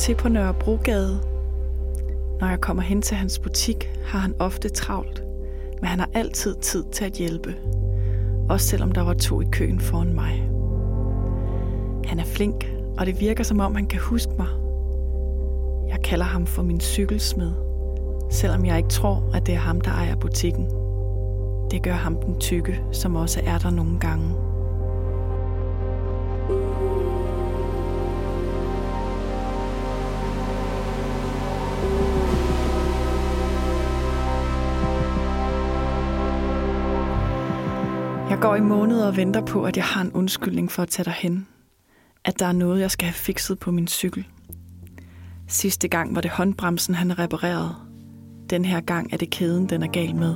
til på Nørrebrogade. Når jeg kommer hen til hans butik, har han ofte travlt, men han har altid tid til at hjælpe. Også selvom der var to i køen foran mig. Han er flink, og det virker som om han kan huske mig. Jeg kalder ham for min cykelsmed, selvom jeg ikke tror, at det er ham, der ejer butikken. Det gør ham den tykke, som også er der nogle gange. Jeg går i måneder og venter på, at jeg har en undskyldning for at tage dig hen. At der er noget, jeg skal have fikset på min cykel. Sidste gang var det håndbremsen, han reparerede. Den her gang er det kæden, den er gal med.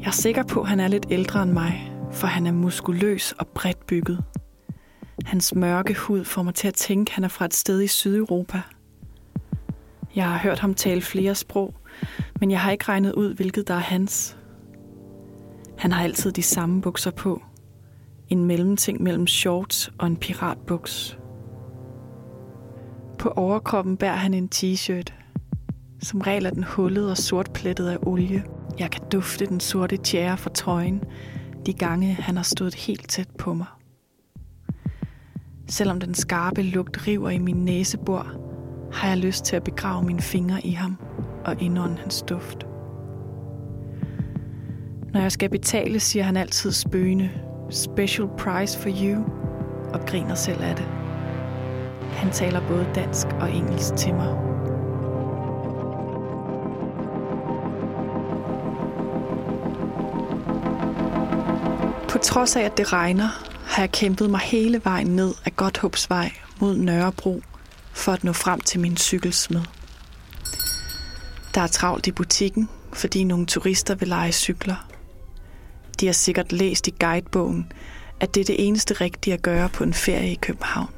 Jeg er sikker på, at han er lidt ældre end mig, for han er muskuløs og bredt bygget. Hans mørke hud får mig til at tænke, at han er fra et sted i Sydeuropa. Jeg har hørt ham tale flere sprog, men jeg har ikke regnet ud, hvilket der er hans. Han har altid de samme bukser på. En mellemting mellem shorts og en piratbuks. På overkroppen bærer han en t-shirt. Som regel er den hullet og sortplettet af olie. Jeg kan dufte den sorte tjære fra trøjen, de gange han har stået helt tæt på mig. Selvom den skarpe lugt river i min næsebor, har jeg lyst til at begrave mine fingre i ham og indånde hans duft. Når jeg skal betale, siger han altid spøgende, special price for you, og griner selv af det. Han taler både dansk og engelsk til mig. På trods af, at det regner, har jeg kæmpet mig hele vejen ned ad Godthåbsvej mod Nørrebro for at nå frem til min cykelsmed. Der er travlt i butikken, fordi nogle turister vil lege cykler. De har sikkert læst i guidebogen, at det er det eneste rigtige at gøre på en ferie i København.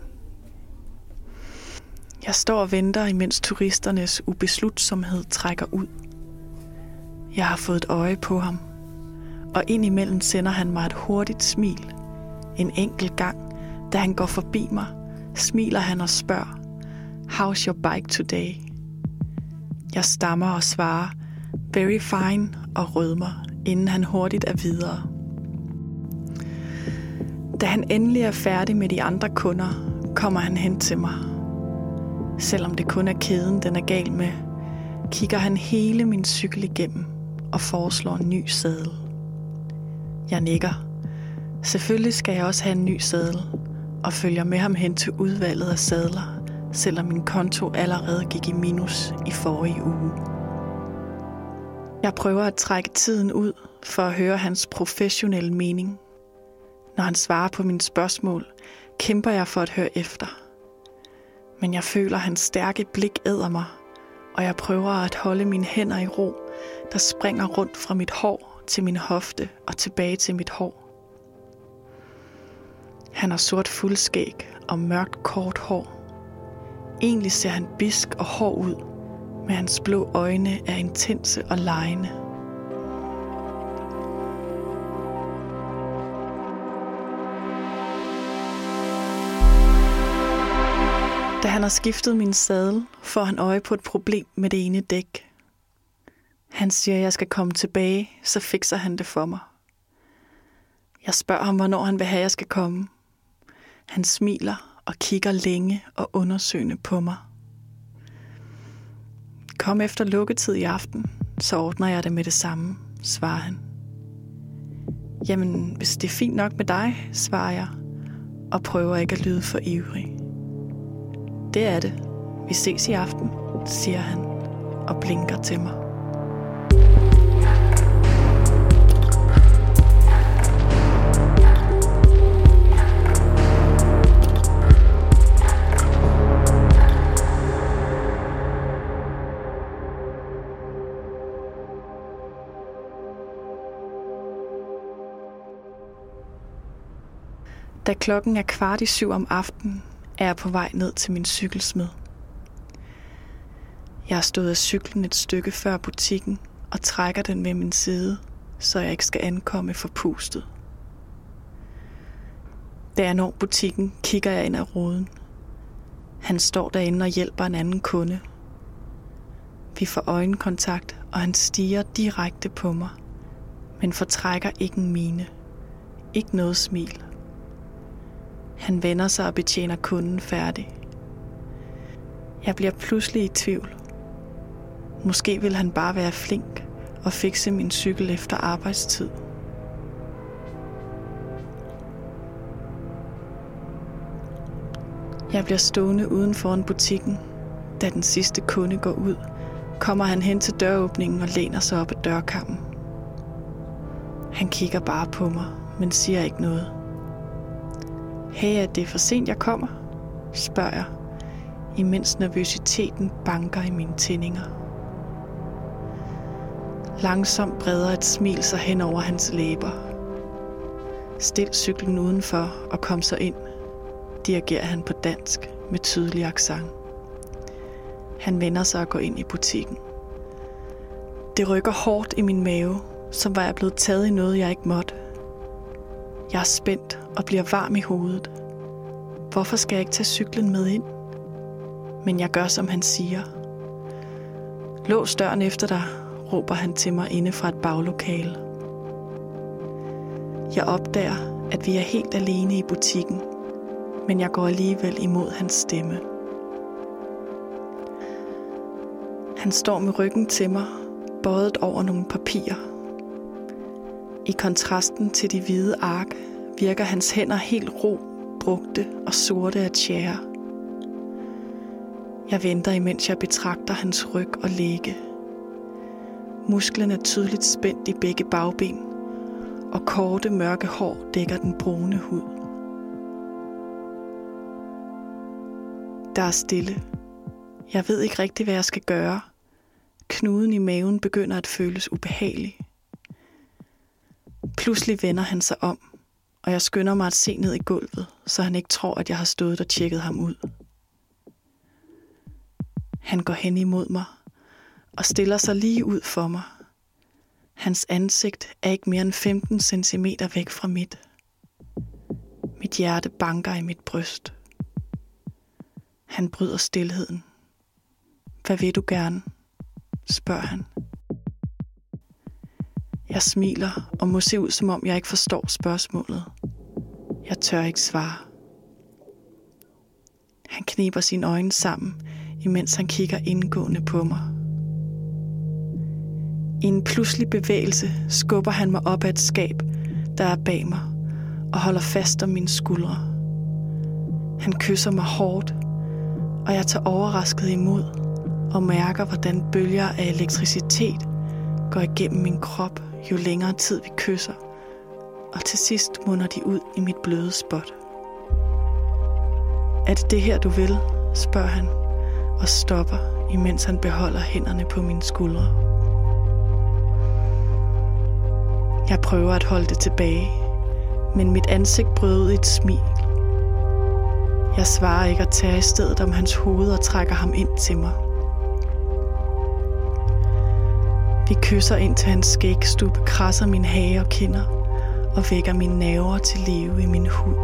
Jeg står og venter, imens turisternes ubeslutsomhed trækker ud. Jeg har fået et øje på ham, og indimellem sender han mig et hurtigt smil. En enkelt gang, da han går forbi mig, smiler han og spørger, How's your bike today? Jeg stammer og svarer, very fine og rødmer, inden han hurtigt er videre. Da han endelig er færdig med de andre kunder, kommer han hen til mig. Selvom det kun er kæden, den er gal med, kigger han hele min cykel igennem og foreslår en ny sadel. Jeg nikker. Selvfølgelig skal jeg også have en ny sadel, og følger med ham hen til udvalget af sadler, selvom min konto allerede gik i minus i forrige uge. Jeg prøver at trække tiden ud for at høre hans professionelle mening. Når han svarer på mine spørgsmål, kæmper jeg for at høre efter. Men jeg føler, at hans stærke blik æder mig, og jeg prøver at holde mine hænder i ro, der springer rundt fra mit hår til min hofte og tilbage til mit hår. Han har sort fuldskæg og mørkt kort hår. Egentlig ser han bisk og hård ud, men hans blå øjne er intense og lejende. Da han har skiftet min sadel, får han øje på et problem med det ene dæk. Han siger, at jeg skal komme tilbage, så fikser han det for mig. Jeg spørger ham, hvornår han vil have, at jeg skal komme. Han smiler og kigger længe og undersøgende på mig. Kom efter lukketid i aften, så ordner jeg det med det samme, svarer han. Jamen, hvis det er fint nok med dig, svarer jeg, og prøver ikke at lyde for ivrig. Det er det. Vi ses i aften, siger han og blinker til mig. Da klokken er kvart i syv om aftenen, er jeg på vej ned til min cykelsmed. Jeg har stået af cyklen et stykke før butikken og trækker den med min side, så jeg ikke skal ankomme forpustet. Da jeg når butikken, kigger jeg ind ad ruden. Han står derinde og hjælper en anden kunde. Vi får øjenkontakt, og han stiger direkte på mig, men fortrækker ikke en mine. Ikke noget smil. Han vender sig og betjener kunden færdig. Jeg bliver pludselig i tvivl. Måske vil han bare være flink og fikse min cykel efter arbejdstid. Jeg bliver stående uden foran butikken. Da den sidste kunde går ud, kommer han hen til døråbningen og læner sig op ad dørkammen. Han kigger bare på mig, men siger ikke noget. Hey, er det for sent, jeg kommer? spørger jeg, imens nervøsiteten banker i mine tændinger. Langsomt breder et smil sig hen over hans læber. Stil cyklen udenfor og kom så ind, dirigerer han på dansk med tydelig accent. Han vender sig og går ind i butikken. Det rykker hårdt i min mave, som var jeg blevet taget i noget, jeg ikke måtte. Jeg er spændt og bliver varm i hovedet. Hvorfor skal jeg ikke tage cyklen med ind? Men jeg gør, som han siger. Lås døren efter dig, råber han til mig inde fra et baglokale. Jeg opdager, at vi er helt alene i butikken, men jeg går alligevel imod hans stemme. Han står med ryggen til mig, bøjet over nogle papirer. I kontrasten til de hvide ark virker hans hænder helt ro, brugte og sorte af tjære. Jeg venter, imens jeg betragter hans ryg og læge. Musklen er tydeligt spændt i begge bagben, og korte mørke hår dækker den brune hud. Der er stille. Jeg ved ikke rigtig, hvad jeg skal gøre. Knuden i maven begynder at føles ubehagelig. Pludselig vender han sig om, og jeg skynder mig at se ned i gulvet, så han ikke tror, at jeg har stået og tjekket ham ud. Han går hen imod mig og stiller sig lige ud for mig. Hans ansigt er ikke mere end 15 cm væk fra mit. Mit hjerte banker i mit bryst. Han bryder stillheden. Hvad vil du gerne? spørger han. Jeg smiler og må se ud, som om jeg ikke forstår spørgsmålet. Jeg tør ikke svare. Han kniber sine øjne sammen, imens han kigger indgående på mig. I en pludselig bevægelse skubber han mig op ad et skab, der er bag mig, og holder fast om mine skuldre. Han kysser mig hårdt, og jeg tager overrasket imod og mærker, hvordan bølger af elektricitet går igennem min krop, jo længere tid vi kysser, og til sidst munder de ud i mit bløde spot. Er det det her, du vil? spørger han, og stopper, imens han beholder hænderne på mine skuldre. Jeg prøver at holde det tilbage, men mit ansigt bryder ud i et smil. Jeg svarer ikke at tage i stedet om hans hoved og trækker ham ind til mig. Vi kysser ind til hans skægstub, krasser min hage og kinder og vækker mine nerver til live i min hud.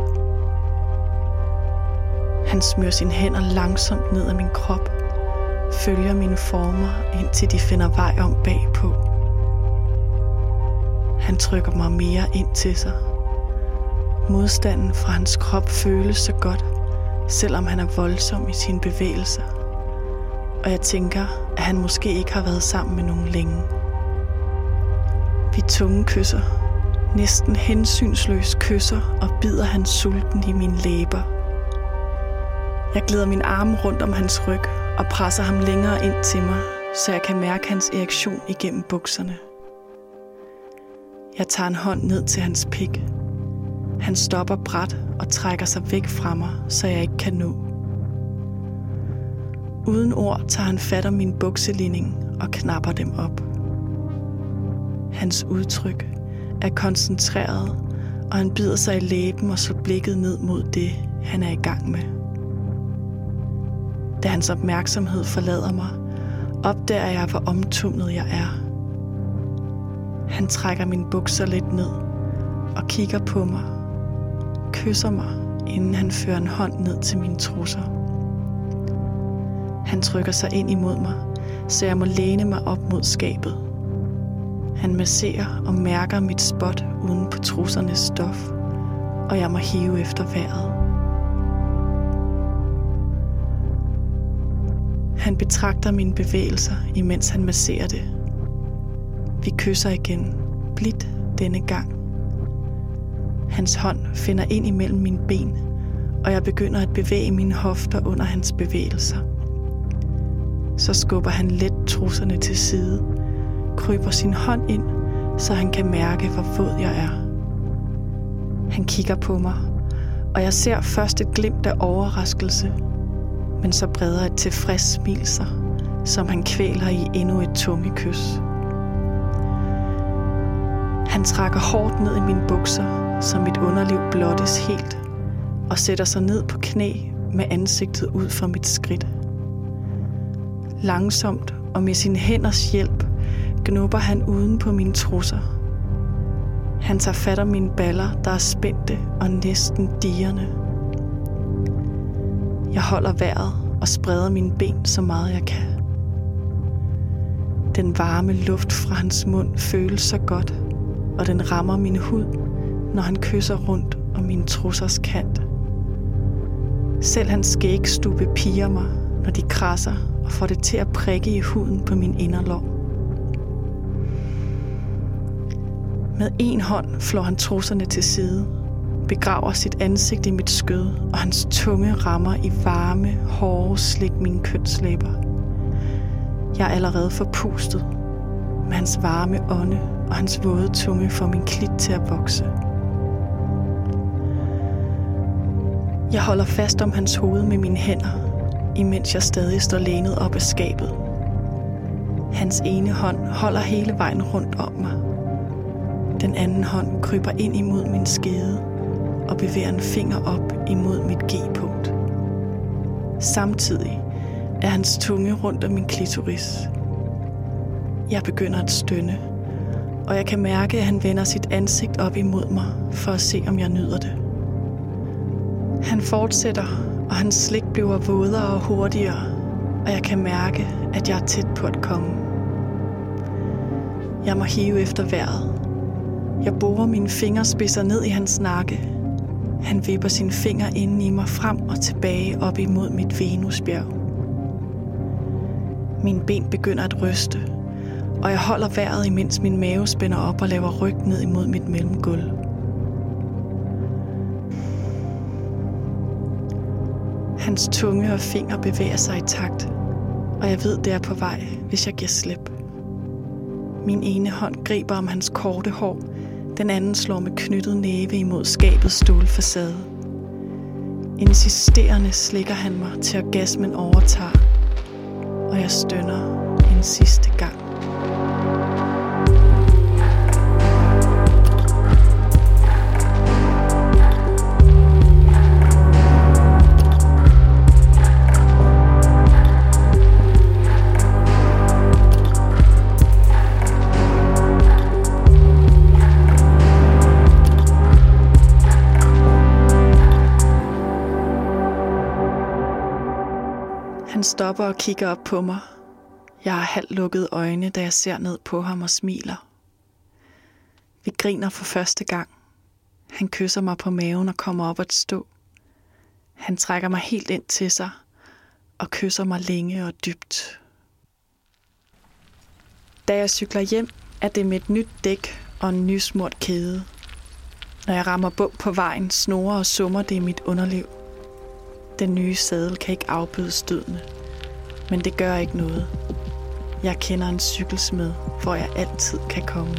Han smører sine hænder langsomt ned ad min krop, følger mine former, indtil de finder vej om bagpå. Han trykker mig mere ind til sig. Modstanden fra hans krop føles så godt, selvom han er voldsom i sine bevægelser. Og jeg tænker, at han måske ikke har været sammen med nogen længe. Vi tunge kysser, næsten hensynsløs kysser og bider han sulten i mine læber. Jeg glider min arm rundt om hans ryg og presser ham længere ind til mig, så jeg kan mærke hans erektion igennem bukserne. Jeg tager en hånd ned til hans pik. Han stopper bræt og trækker sig væk fra mig, så jeg ikke kan nå. Uden ord tager han fat om min bukselinning og knapper dem op. Hans udtryk er koncentreret, og han bider sig i læben og slår blikket ned mod det, han er i gang med. Da hans opmærksomhed forlader mig, opdager jeg, hvor omtumlet jeg er. Han trækker min bukser lidt ned og kigger på mig, kysser mig, inden han fører en hånd ned til mine trusser. Han trykker sig ind imod mig, så jeg må læne mig op mod skabet. Han masserer og mærker mit spot uden på trussernes stof, og jeg må hive efter vejret. Han betragter mine bevægelser, imens han masserer det. Vi kysser igen, blidt denne gang. Hans hånd finder ind imellem mine ben, og jeg begynder at bevæge mine hofter under hans bevægelser. Så skubber han let trusserne til side, kryber sin hånd ind, så han kan mærke, hvor våd jeg er. Han kigger på mig, og jeg ser først et glimt af overraskelse, men så breder et tilfreds smil sig, som han kvæler i endnu et tungekys. Han trækker hårdt ned i mine bukser, så mit underliv blottes helt, og sætter sig ned på knæ med ansigtet ud for mit skridt. Langsomt og med sin hænders hjælp gnubber han uden på mine trusser. Han tager fat om mine baller, der er spændte og næsten digerne. Jeg holder vejret og spreder mine ben så meget jeg kan. Den varme luft fra hans mund føles så godt, og den rammer min hud, når han kysser rundt om min trussers kant. Selv hans skægstube piger mig, når de krasser og får det til at prikke i huden på min inderlov. Med en hånd flår han trusserne til side, begraver sit ansigt i mit skød, og hans tunge rammer i varme, hårde slik mine kønslæber. Jeg er allerede forpustet, med hans varme ånde og hans våde tunge får min klit til at vokse. Jeg holder fast om hans hoved med mine hænder, imens jeg stadig står lænet op af skabet. Hans ene hånd holder hele vejen rundt om mig. Den anden hånd kryber ind imod min skede og bevæger en finger op imod mit G-punkt. Samtidig er hans tunge rundt om min klitoris. Jeg begynder at stønne, og jeg kan mærke, at han vender sit ansigt op imod mig for at se, om jeg nyder det. Han fortsætter, og hans slik bliver vådere og hurtigere, og jeg kan mærke, at jeg er tæt på at komme. Jeg må hive efter vejret. Jeg borer mine fingerspidser ned i hans nakke. Han vipper sine fingre ind i mig frem og tilbage op imod mit Venusbjerg. Mine ben begynder at ryste, og jeg holder vejret, imens min mave spænder op og laver ryg ned imod mit mellemgulv. Hans tunge og fingre bevæger sig i takt, og jeg ved, det er på vej, hvis jeg giver slip. Min ene hånd griber om hans korte hår, den anden slår med knyttet næve imod skabets stålfacade. Insisterende slikker han mig til orgasmen overtager, og jeg stønner en sidste gang. Stopper og kigger op på mig. Jeg har halvt lukket øjne, da jeg ser ned på ham og smiler. Vi griner for første gang. Han kysser mig på maven og kommer op at stå. Han trækker mig helt ind til sig og kysser mig længe og dybt. Da jeg cykler hjem, er det med et nyt dæk og en nysmurt kæde. Når jeg rammer bum på vejen, snorer og summer det i mit underliv. Den nye sadel kan ikke afbøde stødene. Men det gør ikke noget. Jeg kender en cykelsmed, hvor jeg altid kan komme.